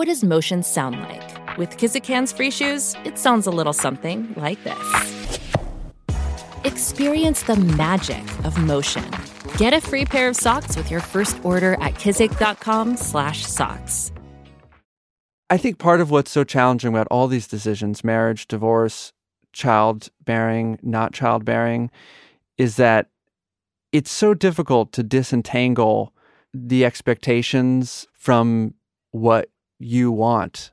What does motion sound like? With Kizik hands free shoes, it sounds a little something like this. Experience the magic of motion. Get a free pair of socks with your first order at kizik.com/socks. I think part of what's so challenging about all these decisions, marriage, divorce, childbearing, not childbearing, is that it's so difficult to disentangle the expectations from what you want.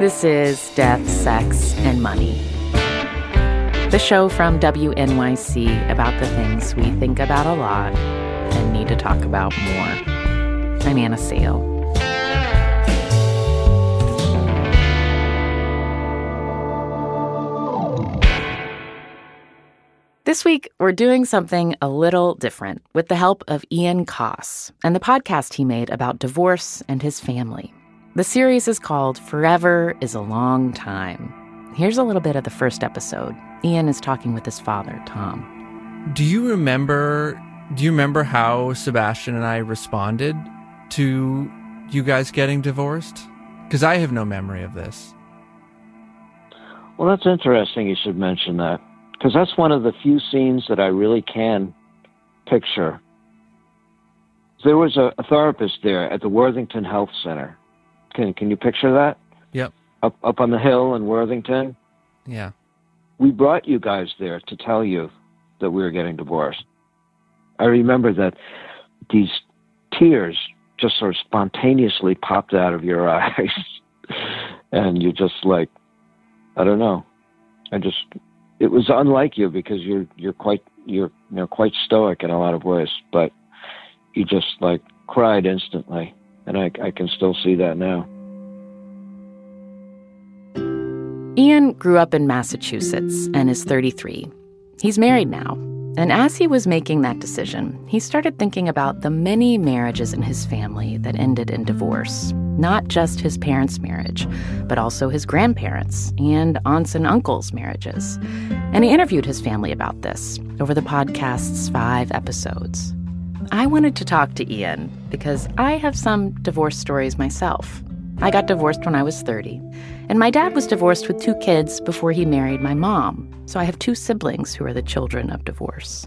This is Death, Sex, and Money. The show from WNYC about the things we think about a lot and need to talk about more. I'm Anna Sale. This week, we're doing something a little different with the help of Ian Coss and the podcast he made about divorce and his family. The series is called Forever is a Long Time. Here's a little bit of the first episode. Ian is talking with his father, Tom. Do you remember do you remember how Sebastian and I responded to you guys getting divorced? Because I have no memory of this. Well, that's interesting you should mention that. Because that's one of the few scenes that I really can picture. There was a, a therapist there at the Worthington Health Center. Can, can you picture that? Yep. Up, up on the hill in Worthington? Yeah. We brought you guys there to tell you that we were getting divorced. I remember that these tears just sort of spontaneously popped out of your eyes. and you just like, I don't know. I just, it was unlike you because you're, you're quite, you're, you know, quite stoic in a lot of ways, but you just like cried instantly. And I, I can still see that now. Ian grew up in Massachusetts and is 33. He's married now and as he was making that decision, he started thinking about the many marriages in his family that ended in divorce. Not just his parents' marriage, but also his grandparents' and aunts and uncles' marriages. And he interviewed his family about this over the podcast's five episodes. I wanted to talk to Ian because I have some divorce stories myself. I got divorced when I was 30, and my dad was divorced with two kids before he married my mom, so I have two siblings who are the children of divorce.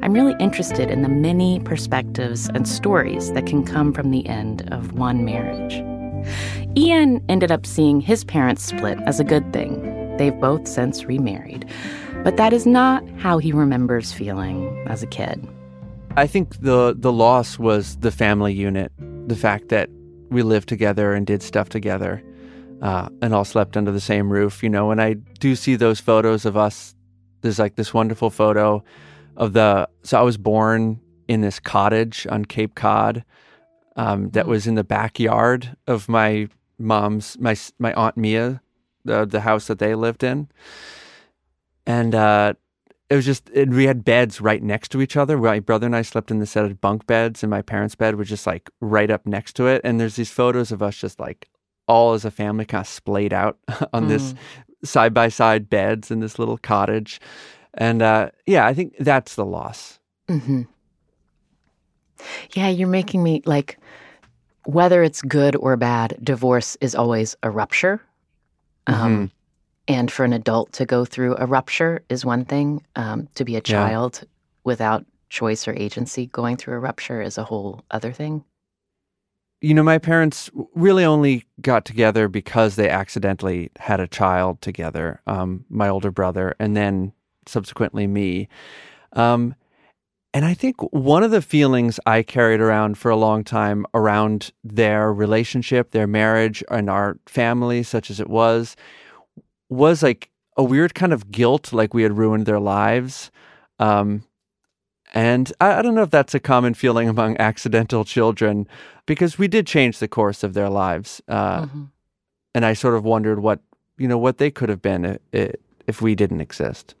I'm really interested in the many perspectives and stories that can come from the end of one marriage. Ian ended up seeing his parents split as a good thing. They've both since remarried. But that is not how he remembers feeling as a kid. I think the the loss was the family unit, the fact that we lived together and did stuff together uh, and all slept under the same roof. You know, And I do see those photos of us, there's like this wonderful photo of the. So I was born in this cottage on Cape Cod um, that was in the backyard of my mom's, my my aunt Mia, the the house that they lived in, and uh, it was just it, we had beds right next to each other. My brother and I slept in the set of bunk beds, and my parents' bed was just like right up next to it. And there's these photos of us just like all as a family kind of splayed out on mm. this side by side beds in this little cottage. And uh, yeah, I think that's the loss. Mm-hmm. Yeah, you're making me like whether it's good or bad, divorce is always a rupture. Um, mm-hmm. And for an adult to go through a rupture is one thing. Um, to be a child yeah. without choice or agency going through a rupture is a whole other thing. You know, my parents really only got together because they accidentally had a child together, um, my older brother, and then subsequently me. Um, and I think one of the feelings I carried around for a long time around their relationship, their marriage, and our family, such as it was, was like a weird kind of guilt, like we had ruined their lives. Um, And I, I, don't know if that's a common feeling among accidental children because we did change the course of their lives. Uh, mm-hmm. And I sort of wondered what, you know, what they could have been if, if we didn't exist.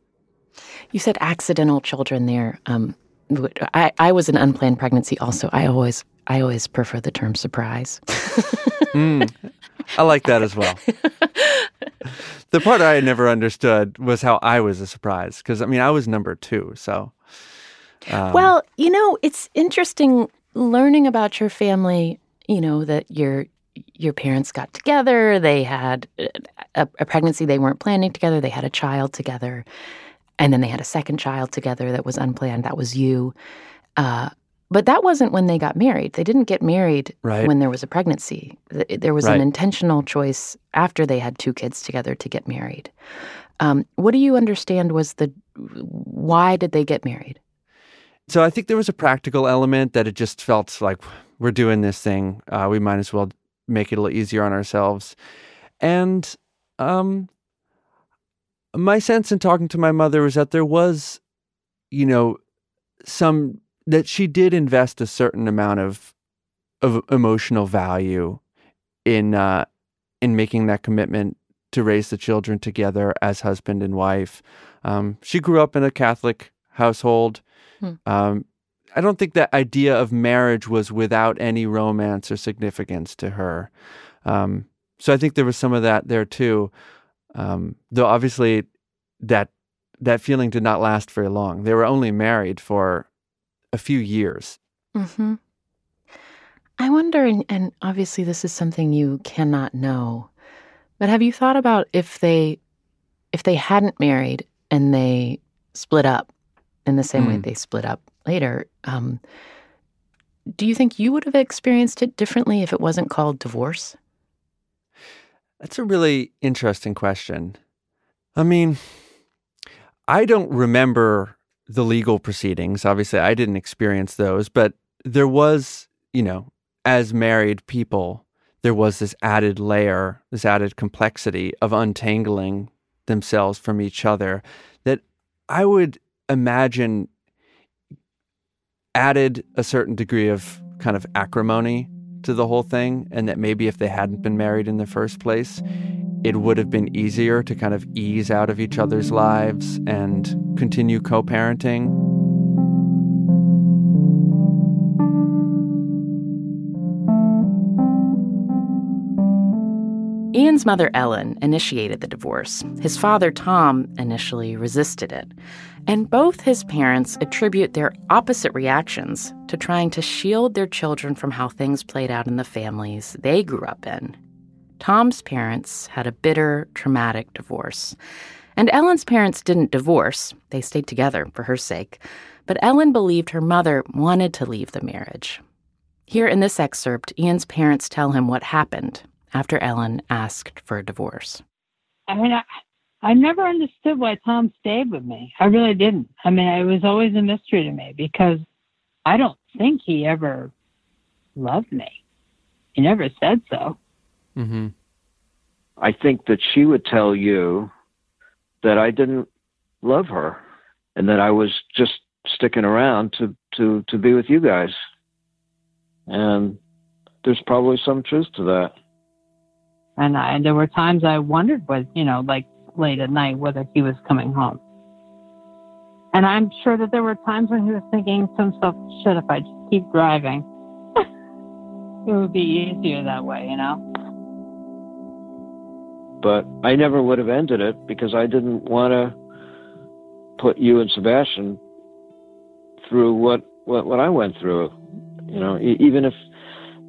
You said accidental children there. Um, I, I was an unplanned pregnancy also. I always I always prefer the term surprise. mm, I like that as well. the part I never understood was how I was a surprise because I mean I was number two, so. Um, well, you know, it's interesting learning about your family. You know that your your parents got together. They had a, a pregnancy they weren't planning together. They had a child together, and then they had a second child together that was unplanned. That was you. Uh, but that wasn't when they got married. They didn't get married right. when there was a pregnancy. There was right. an intentional choice after they had two kids together to get married. Um, what do you understand was the why did they get married? So I think there was a practical element that it just felt like we're doing this thing. Uh, we might as well make it a little easier on ourselves. And um, my sense in talking to my mother was that there was, you know, some that she did invest a certain amount of of emotional value in uh, in making that commitment to raise the children together as husband and wife. Um, she grew up in a Catholic household. Hmm. Um, I don't think that idea of marriage was without any romance or significance to her. Um, so I think there was some of that there too. Um, though obviously that that feeling did not last very long. They were only married for a few years. Mm-hmm. I wonder, and, and obviously this is something you cannot know, but have you thought about if they if they hadn't married and they split up in the same mm. way hmm. they split up later? Um, do you think you would have experienced it differently if it wasn't called divorce? That's a really interesting question. I mean, I don't remember the legal proceedings. Obviously, I didn't experience those, but there was, you know, as married people, there was this added layer, this added complexity of untangling themselves from each other that I would imagine added a certain degree of kind of acrimony to the whole thing. And that maybe if they hadn't been married in the first place, it would have been easier to kind of ease out of each other's lives and continue co parenting. Ian's mother, Ellen, initiated the divorce. His father, Tom, initially resisted it. And both his parents attribute their opposite reactions to trying to shield their children from how things played out in the families they grew up in. Tom's parents had a bitter, traumatic divorce. And Ellen's parents didn't divorce, they stayed together for her sake. But Ellen believed her mother wanted to leave the marriage. Here in this excerpt, Ian's parents tell him what happened after Ellen asked for a divorce. I mean, I, I never understood why Tom stayed with me. I really didn't. I mean, it was always a mystery to me because I don't think he ever loved me. He never said so. Mm-hmm. I think that she would tell you that I didn't love her and that I was just sticking around to, to, to be with you guys. And there's probably some truth to that. And, I, and there were times I wondered what, you know, like late at night, whether he was coming home. And I'm sure that there were times when he was thinking to himself, shit, if I just keep driving, it would be easier that way, you know? But I never would have ended it because I didn't want to put you and Sebastian through what, what, what I went through. You know, e- even if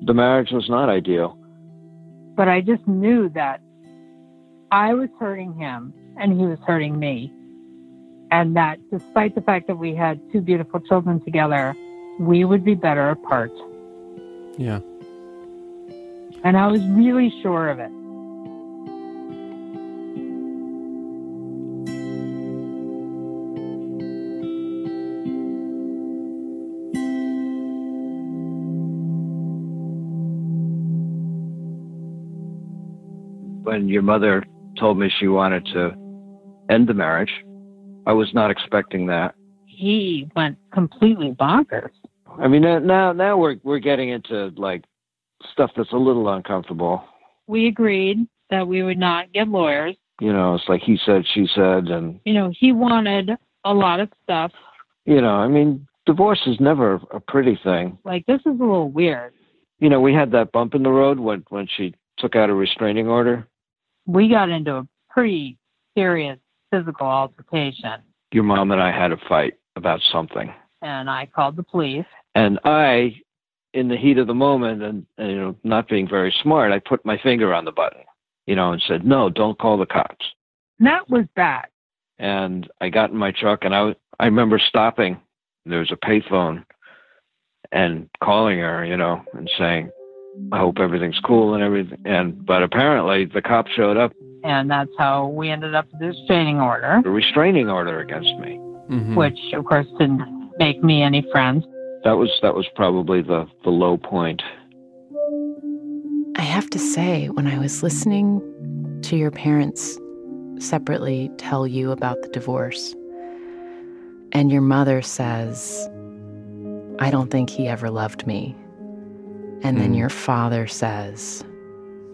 the marriage was not ideal. But I just knew that I was hurting him and he was hurting me. And that despite the fact that we had two beautiful children together, we would be better apart. Yeah. And I was really sure of it. when your mother told me she wanted to end the marriage, I was not expecting that. he went completely bonkers. I mean, now now we're we're getting into like stuff that's a little uncomfortable. We agreed that we would not get lawyers. You know, it's like he said, she said, and You know, he wanted a lot of stuff. you know, I mean, divorce is never a pretty thing. Like this is a little weird. You know, we had that bump in the road when when she took out a restraining order. We got into a pretty serious physical altercation, Your mom and I had a fight about something, and I called the police. and I, in the heat of the moment, and, and you know, not being very smart, I put my finger on the button, you know, and said, "No, don't call the cops." That was bad. and I got in my truck and I was, I remember stopping. There was a payphone and calling her, you know, and saying, "I hope everything's cool and everything." And but apparently the cops showed up, And that's how we ended up with this restraining order, a restraining order against me. Mhm. which of course didn't make me any friends. That was that was probably the the low point. I have to say, when I was listening to your parents separately tell you about the divorce, and your mother says, I don't think he ever loved me. And then Mm. your father says,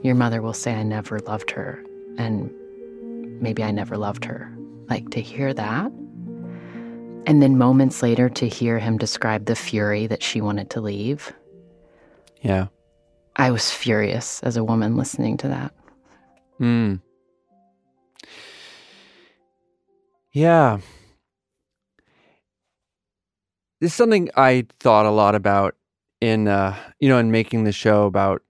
Your mother will say, I never loved her. And maybe I never loved her. Like to hear that. And then moments later to hear him describe the fury that she wanted to leave. Yeah. I was furious as a woman listening to that. Mm. Yeah. This is something I thought a lot about in uh you know in making the show about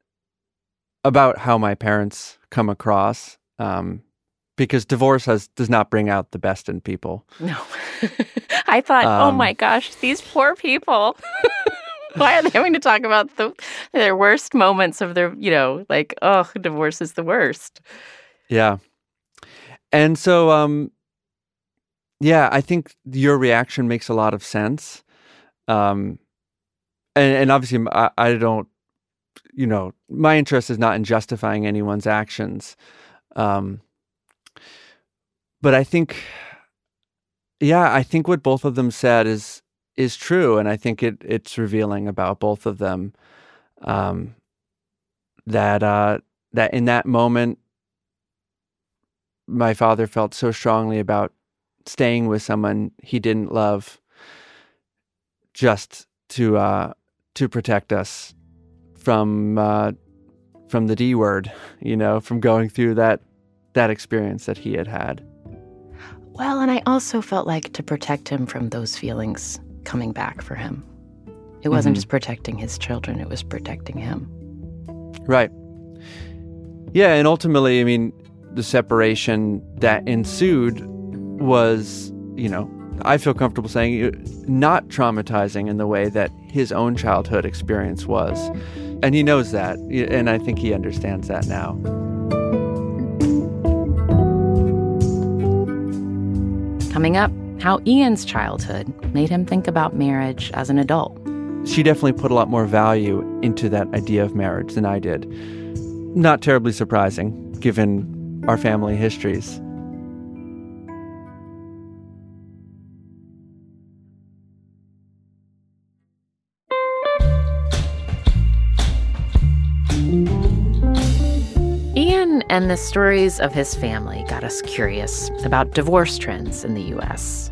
about how my parents come across um because divorce has does not bring out the best in people. No. I thought, oh Um, my gosh, these poor people. Why are they having to talk about the their worst moments of their, you know, like, oh, divorce is the worst. Yeah. And so um yeah, I think your reaction makes a lot of sense. Um and and obviously I don't you know, my interest is not in justifying anyone's actions. Um but I think yeah, I think what both of them said is is true and I think it it's revealing about both of them um that uh that in that moment my father felt so strongly about staying with someone he didn't love just to uh to protect us from uh from the D word, you know, from going through that that experience that he had had. Well, and I also felt like to protect him from those feelings coming back for him. It wasn't Mhm. just protecting his children, it was protecting him. Right. Yeah, and ultimately, I mean, the separation that ensued was, you know, I feel comfortable saying not traumatizing in the way that his own childhood experience was. And he knows that, and I think he understands that now. Coming up, how Ian's childhood made him think about marriage as an adult. She definitely put a lot more value into that idea of marriage than I did. Not terribly surprising, given our family histories. And the stories of his family got us curious about divorce trends in the U.S.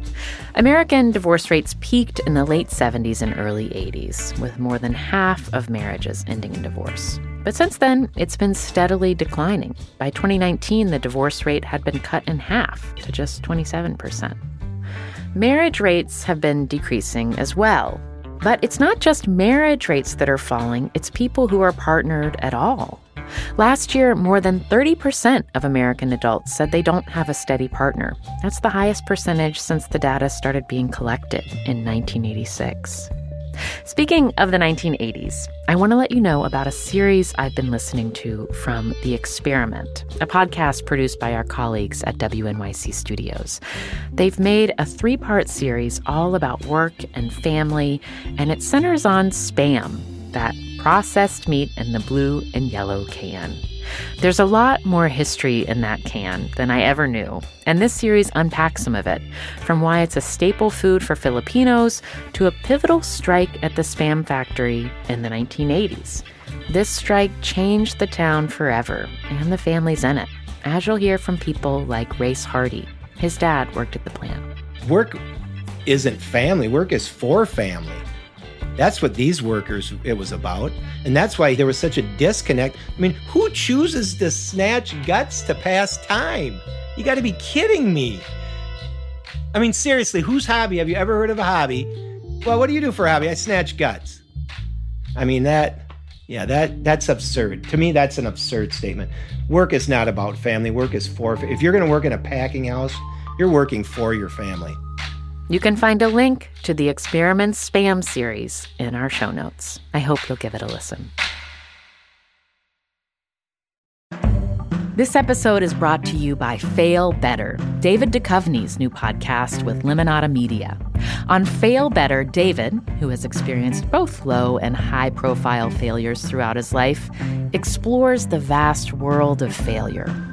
American divorce rates peaked in the late 70s and early 80s, with more than half of marriages ending in divorce. But since then, it's been steadily declining. By 2019, the divorce rate had been cut in half to just 27%. Marriage rates have been decreasing as well. But it's not just marriage rates that are falling, it's people who are partnered at all. Last year, more than 30% of American adults said they don't have a steady partner. That's the highest percentage since the data started being collected in 1986. Speaking of the 1980s, I want to let you know about a series I've been listening to from The Experiment, a podcast produced by our colleagues at WNYC Studios. They've made a three part series all about work and family, and it centers on spam, that processed meat in the blue and yellow can. There's a lot more history in that can than I ever knew, and this series unpacks some of it, from why it's a staple food for Filipinos to a pivotal strike at the Spam factory in the 1980s. This strike changed the town forever and the families in it, as you'll hear from people like Race Hardy. His dad worked at the plant. Work isn't family, work is for family. That's what these workers it was about. And that's why there was such a disconnect. I mean, who chooses to snatch guts to pass time? You got to be kidding me. I mean, seriously, whose hobby? Have you ever heard of a hobby? Well, what do you do for a hobby? I snatch guts. I mean, that, yeah, that that's absurd. To me, that's an absurd statement. Work is not about family. Work is for, if you're going to work in a packing house, you're working for your family. You can find a link to the Experiments Spam series in our show notes. I hope you'll give it a listen. This episode is brought to you by Fail Better, David Duchovny's new podcast with Lemonada Media. On Fail Better, David, who has experienced both low and high profile failures throughout his life, explores the vast world of failure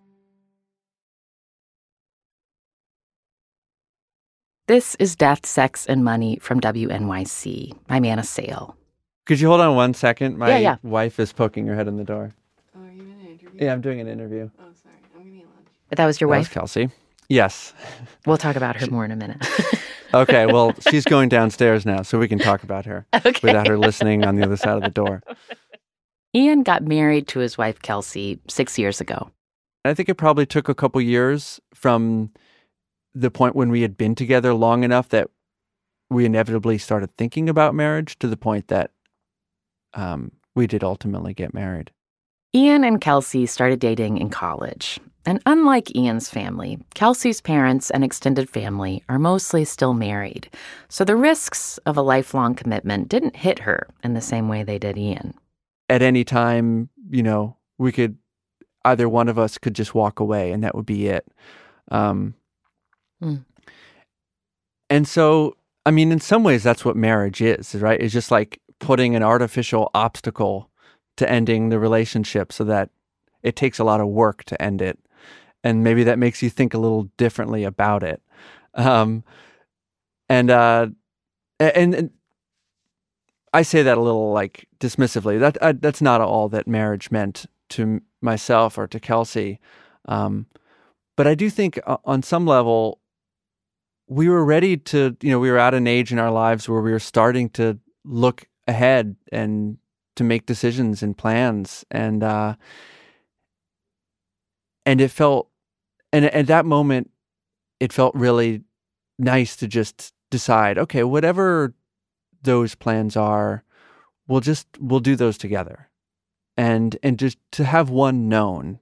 This is Death, Sex, and Money from WNYC. I'm Anna Sale. Could you hold on one second? My Yeah, yeah. wife is poking her head in the door. Oh, are you in an interview? Yeah, I'm doing an interview. Oh, sorry. I'm gonna eat lunch. But that was your That was wife? Kelsey. Yes. We'll talk about her more in a minute. Okay. Well, she's going downstairs now, so we can talk about her okay. without her listening on the other side of the door. Ian got married to his wife, Kelsey, six years ago. I think it probably took a couple years from the point when we had been together long enough that we inevitably started thinking about marriage to the point that um, we did ultimately get married. Ian and Kelsey started dating in college. And unlike Ian's family, Kelsey's parents and extended family are mostly still married. So the risks of a lifelong commitment didn't hit her in the same way they did Ian. At any time, you know, we could either one of us could just walk away, and that would be it. Um, Hmm. And so, I mean, in some ways, that's what marriage is, right? It's just like putting an artificial obstacle to ending the relationship so that it takes a lot of work to end it. And maybe that makes you think a little differently about it. Um, and, uh, and, and I say that a little like dismissively. That uh, that's not all that marriage meant to myself or to Kelsey. Um, but I do think uh, on some level, we were ready to, you know, we were at an age in our lives where we were starting to look ahead and to make decisions and plans. And, uh, and it felt, and at that moment, it felt really nice to just decide, okay, whatever those plans are, we'll just, we'll do those together. And, and just to have one known,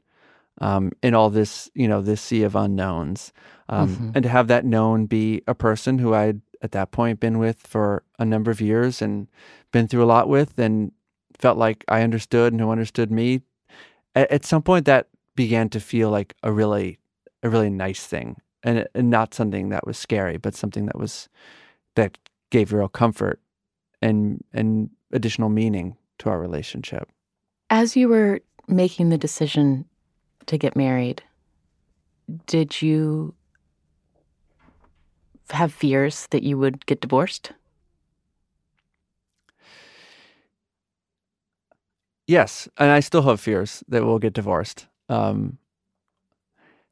um, in all this, you know, this sea of unknowns, um, Mhm. and to have that known be a person who I'd at that point been with for a number of years and been through a lot with, and felt like I understood and who understood me. At, at some point, that began to feel like a really, a really nice thing, and and not something that was scary, but something that was that gave real comfort and and additional meaning to our relationship. As you were making the decision to get married, did you have fears that you would get divorced? Yes, and I still have fears that we'll get divorced. Um,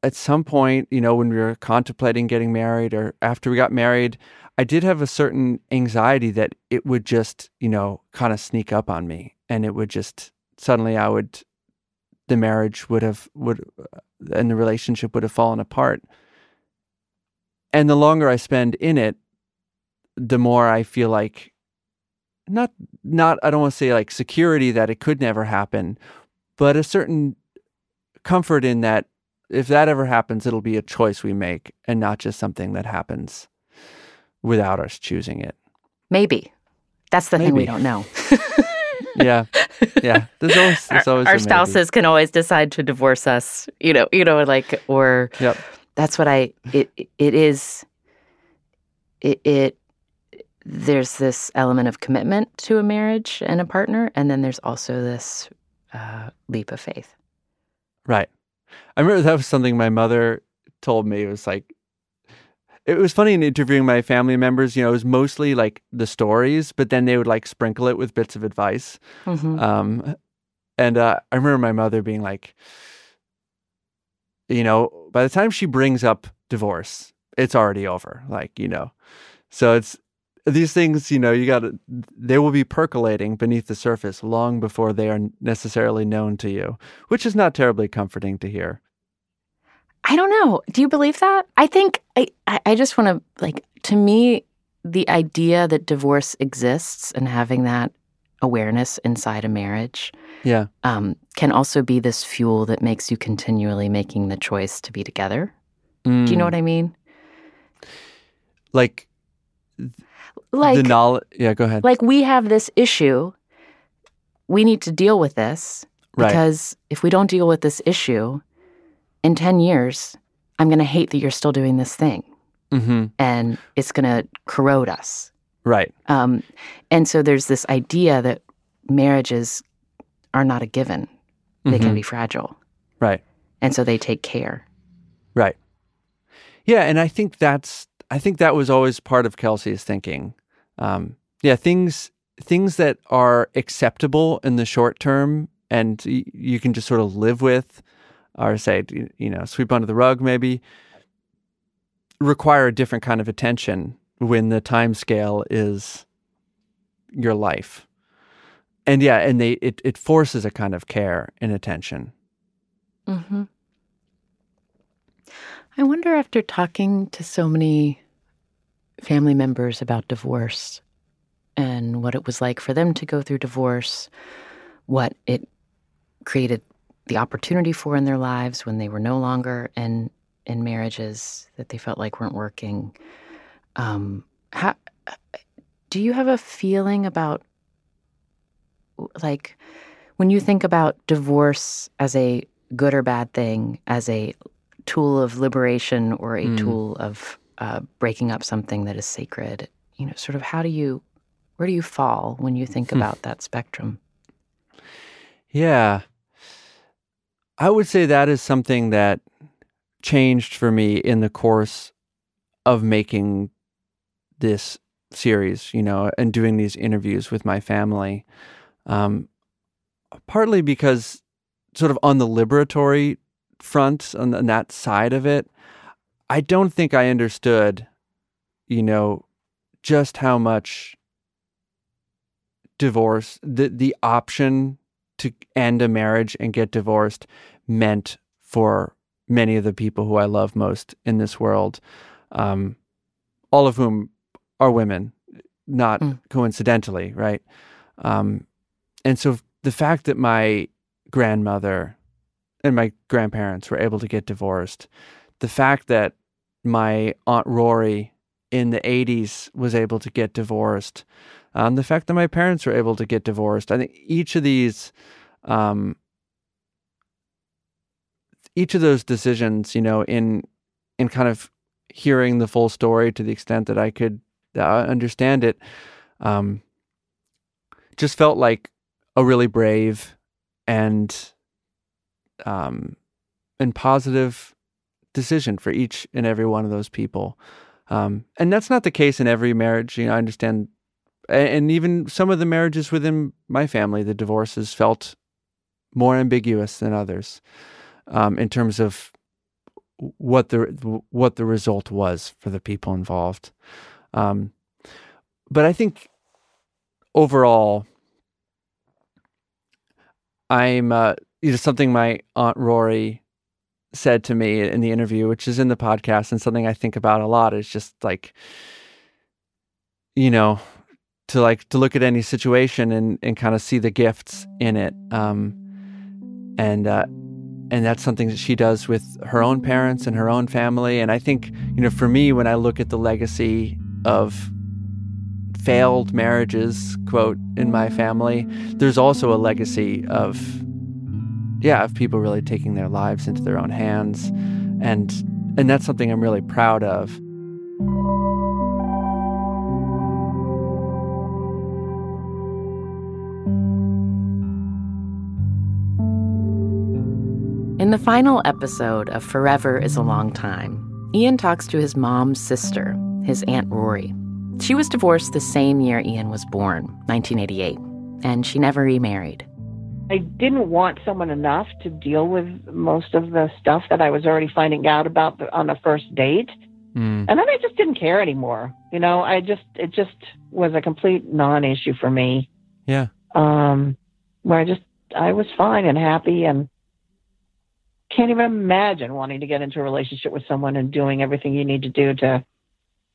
at some point, you know, when we were contemplating getting married or after we got married, I did have a certain anxiety that it would just, you know, kind of sneak up on me and it would just suddenly I would the marriage would have would uh, and the relationship would have fallen apart. And the longer I spend in it, the more I feel like not not I don't want to say like security that it could never happen, but a certain comfort in that if that ever happens, it'll be a choice we make and not just something that happens without us choosing it. Maybe. That's the thing we don't know. Yeah. Yeah. There's always, there's our, always our maybe. spouses can always decide to divorce us, you know, you know, like or Yep. that's what I it it is it, it there's this element of commitment to a marriage and a partner and then there's also this uh, leap of faith. Right. I remember that was something my mother told me. It was like, it was funny in interviewing my family members. You know, it was mostly like the stories, but then they would like sprinkle it with bits of advice. Mhm. Um, and uh, I remember my mother being like, you know, by the time she brings up divorce, it's already over. Like, you know, so it's these things, you know, you got to, they will be percolating beneath the surface long before they are necessarily known to you, which is not terribly comforting to hear. I don't know. Do you believe that? I think I, I, just want to like to me the idea that divorce exists and having that awareness inside a marriage Yeah. um, can also be this fuel that makes you continually making the choice to be together. Do you know what I mean? Like, Like the knowledge. Yeah, go ahead. like we have this issue. We need to deal with this Right. because if we don't deal with this issue in 10 years, I'm going to hate that you're still doing this thing mm-hmm. and it's going to corrode us. Right. Um, and so there's this idea that marriages are not a given, they can Mhm. be fragile. Right. And so they take care. Right. Yeah, and I think that's I think that was always part of Kelsey's thinking. Um, yeah, things things that are acceptable in the short term and y- you can just sort of live with, or say you know sweep under the rug maybe, require a different kind of attention when the time scale is your life. And yeah, and they it it forces a kind of care and attention. Mm-hmm. I wonder after talking to so many family members about divorce and what it was like for them to go through divorce, what it created the opportunity for in their lives when they were no longer in in marriages that they felt like weren't working. Um, how, do you have a feeling about like when you think about divorce as a good or bad thing, as a tool of liberation or a Mm. tool of uh, breaking up something that is sacred, you know, sort of how do you, where do you fall when you think Hmm. about that spectrum? Yeah. I would say that is something that changed for me in the course of making this series, you know, and doing these interviews with my family. Um, partly because, sort of, on the liberatory front, on, on that side of it, I don't think I understood, you know, just how much divorce, the, the option to end a marriage and get divorced meant for many of the people who I love most in this world, um, all of whom are women, not Mm. coincidentally, right? Um, and so the fact that my grandmother and my grandparents were able to get divorced, the fact that my aunt Rory in the 80s was able to get divorced, um, the fact that my parents were able to get divorced. I think each of these, um, each of those decisions, you know, in in kind of hearing the full story to the extent that I could I understand it. Um, just felt like a really brave and um, and positive decision for each and every one of those people. Um, and that's not the case in every marriage. You know, I understand, and even some of the marriages within my family, the divorces felt more ambiguous than others um, in terms of what the what the result was for the people involved. Um, but I think overall, I'm uh, you know something my aunt Rory said to me in the interview, which is in the podcast, and something I think about a lot is just like, you know, to like to look at any situation and and kind of see the gifts in it, um, and uh, and that's something that she does with her own parents and her own family. And I think you know, for me, when I look at the legacy of failed marriages, quote, in my family, there's also a legacy of yeah, of people really taking their lives into their own hands. And and that's something I'm really proud of. In the final episode of Forever is a Long Time, Ian talks to his mom's sister, his Aunt Rory. She was divorced the same year Ian was born, 1988, and she never remarried. I didn't want someone enough to deal with most of the stuff that I was already finding out about on the first date. Mm. And then I just didn't care anymore. You know, I just, it just was a complete non issue for me. Yeah. Um, where I just, I was fine and happy and can't even imagine wanting to get into a relationship with someone and doing everything you need to do to,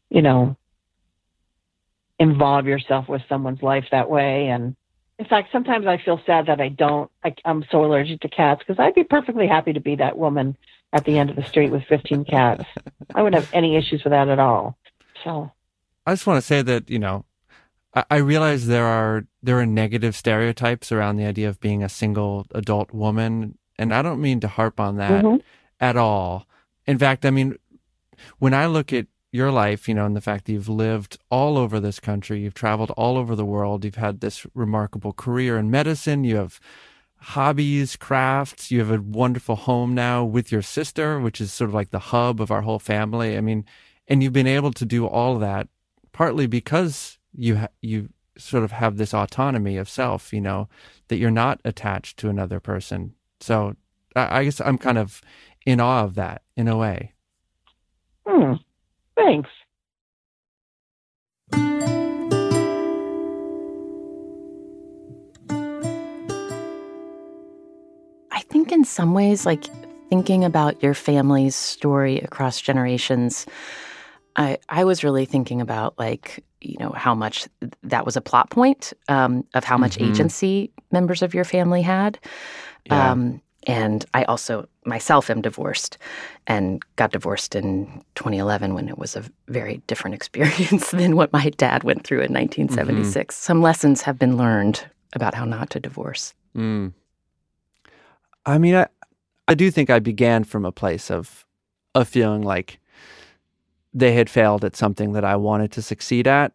you know, involve yourself with someone's life that way. And in fact, sometimes I feel sad that I don't. I, I'm so allergic to cats because I'd be perfectly happy to be that woman at the end of the street with 15 cats. I wouldn't have any issues with that at all. So I just want to say that you know, I, I realize there are there are negative stereotypes around the idea of being a single adult woman, and I don't mean to harp on that Mhm. at all. In fact, I mean, when I look at your life, you know, and the fact that you've lived all over this country, you've traveled all over the world, you've had this remarkable career in medicine, you have hobbies, crafts, you have a wonderful home now with your sister, which is sort of like the hub of our whole family. I mean, and you've been able to do all of that partly because you ha- you sort of have this autonomy of self, you know, that you're not attached to another person. So I, I guess I'm kind of in awe of that in a way. Hmm. Thanks. I think in some ways, like thinking about your family's story across generations, I I was really thinking about like you know how much that was a plot point um, of how much Mhm. agency members of your family had. Yeah. Um, and I also myself am divorced and got divorced in 2011 when it was a very different experience than what my dad went through in 1976. Some lessons have been learned about how not to divorce. Mm. I mean, I, I do think I began from a place of, of feeling like they had failed at something that I wanted to succeed at.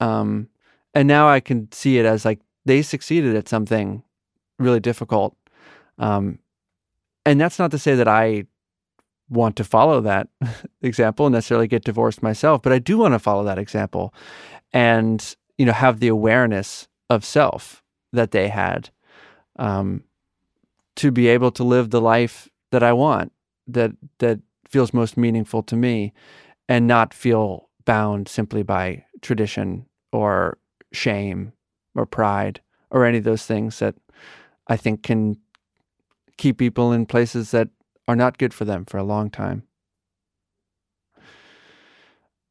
Um, and now I can see it as like they succeeded at something really difficult. Um, and that's not to say that I want to follow that example and necessarily get divorced myself, but I do want to follow that example and, you know, have the awareness of self that they had. Um, to be able to live the life that I want, that that feels most meaningful to me, and not feel bound simply by tradition or shame or pride or any of those things that I think can keep people in places that are not good for them for a long time.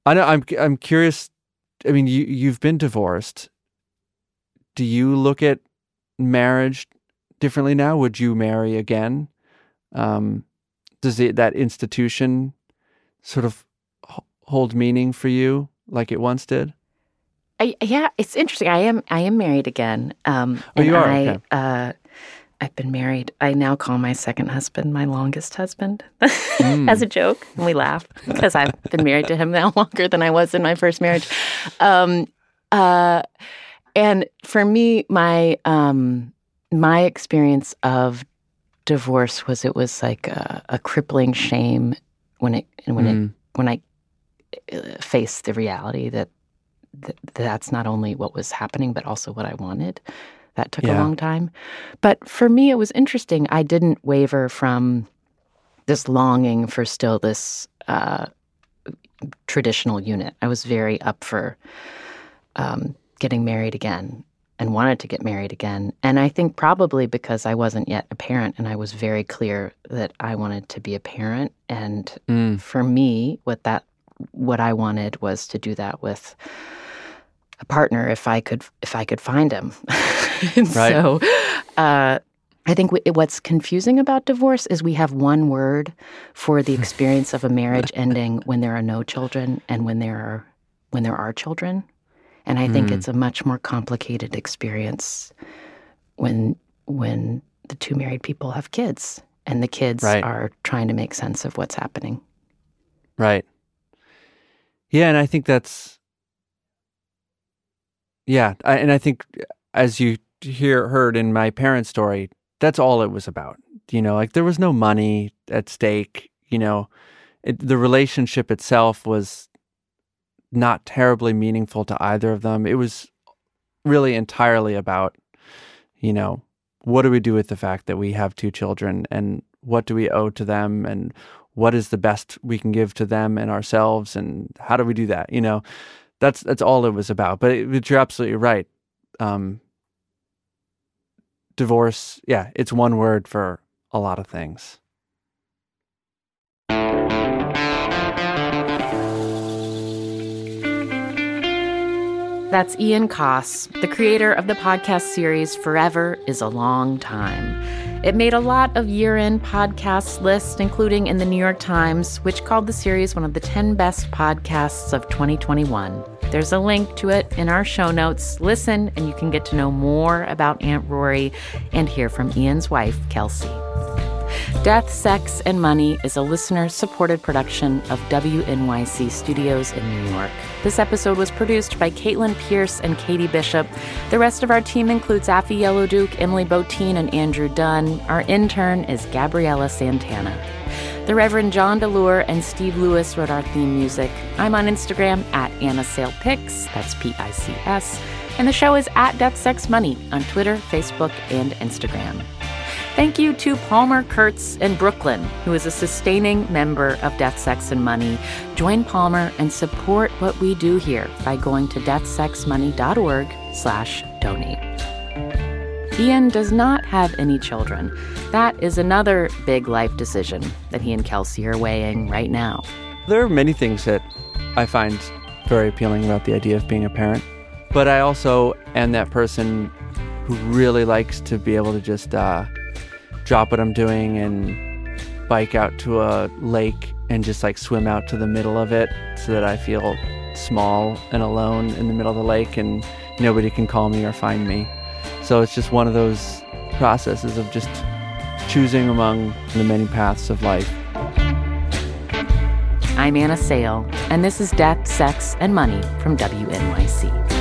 I know I'm I'm curious. I mean, you you've been divorced. Do you look at marriage differently now? Would you marry again? Um, does it, that institution sort of hold meaning for you like it once did? I, yeah, it's interesting. I am I am married again. Um, Oh, and you are? I Okay. uh, I've been married. I now call my second husband my longest husband mm. as a joke. And we laugh because I've been married to him now longer than I was in my first marriage. Um, uh, and for me, my um, my experience of divorce was it was like a, a crippling shame when it when mm. it when I uh, faced the reality that th- that's not only what was happening but also what I wanted. That took yeah. a long time. But for me, it was interesting. I didn't waver from this longing for still this uh, traditional unit. I was very up for um, getting married again and wanted to get married again. And I think probably because I wasn't yet a parent and I was very clear that I wanted to be a parent. And mm. for me, what that what I wanted was to do that with a partner if I could if I could find him. right. So uh, I think w- what's confusing about divorce is we have one word for the experience of a marriage ending when there are no children and when there are when there are children. And I think mm. it's a much more complicated experience when when the two married people have kids and the kids right. are trying to make sense of what's happening. Right. Yeah, and I think that's yeah, I, and I think as you hear heard in my parents' story, that's all it was about. You know, like there was no money at stake. You know, it, the relationship itself was not terribly meaningful to either of them. It was really entirely about, you know, what do we do with the fact that we have two children and what do we owe to them and what is the best we can give to them and ourselves and how do we do that? You know, that's that's all it was about. But, it, but you're absolutely right. Um, divorce, yeah, it's one word for a lot of things. That's Ian Coss, the creator of the podcast series Forever is a Long Time. It made a lot of year end podcast lists, including in the New York Times, which called the series one of the 10 best podcasts of 2021. There's a link to it in our show notes. Listen, and you can get to know more about Aunt Rory and hear from Ian's wife, Kelsey. Death, Sex, and Money is a listener supported production of WNYC Studios in New York. This episode was produced by Caitlin Pierce and Katie Bishop. The rest of our team includes Afi Yellowduke, Emily Botein, and Andrew Dunn. Our intern is Gabriella Santana. The Reverend John DeLore and Steve Lewis wrote our theme music. I'm on Instagram at Anna Sale Pics, that's P I C S, and the show is at Death Sex Money on Twitter, Facebook, and Instagram. Thank you to Palmer Kurtz in Brooklyn, who is a sustaining member of Death, Sex, and Money. Join Palmer and support what we do here by going to deathsexmoney.org slash donate. Ian does not have any children. That is another big life decision that he and Kelsey are weighing right now. There are many things that I find very appealing about the idea of being a parent, but I also am that person who really likes to be able to just uh, drop what I'm doing and bike out to a lake and just like swim out to the middle of it so that I feel small and alone in the middle of the lake and nobody can call me or find me. So it's just one of those processes of just choosing among the many paths of life. I'm Anna Sale, and this is Death, Sex, and Money from WNYC.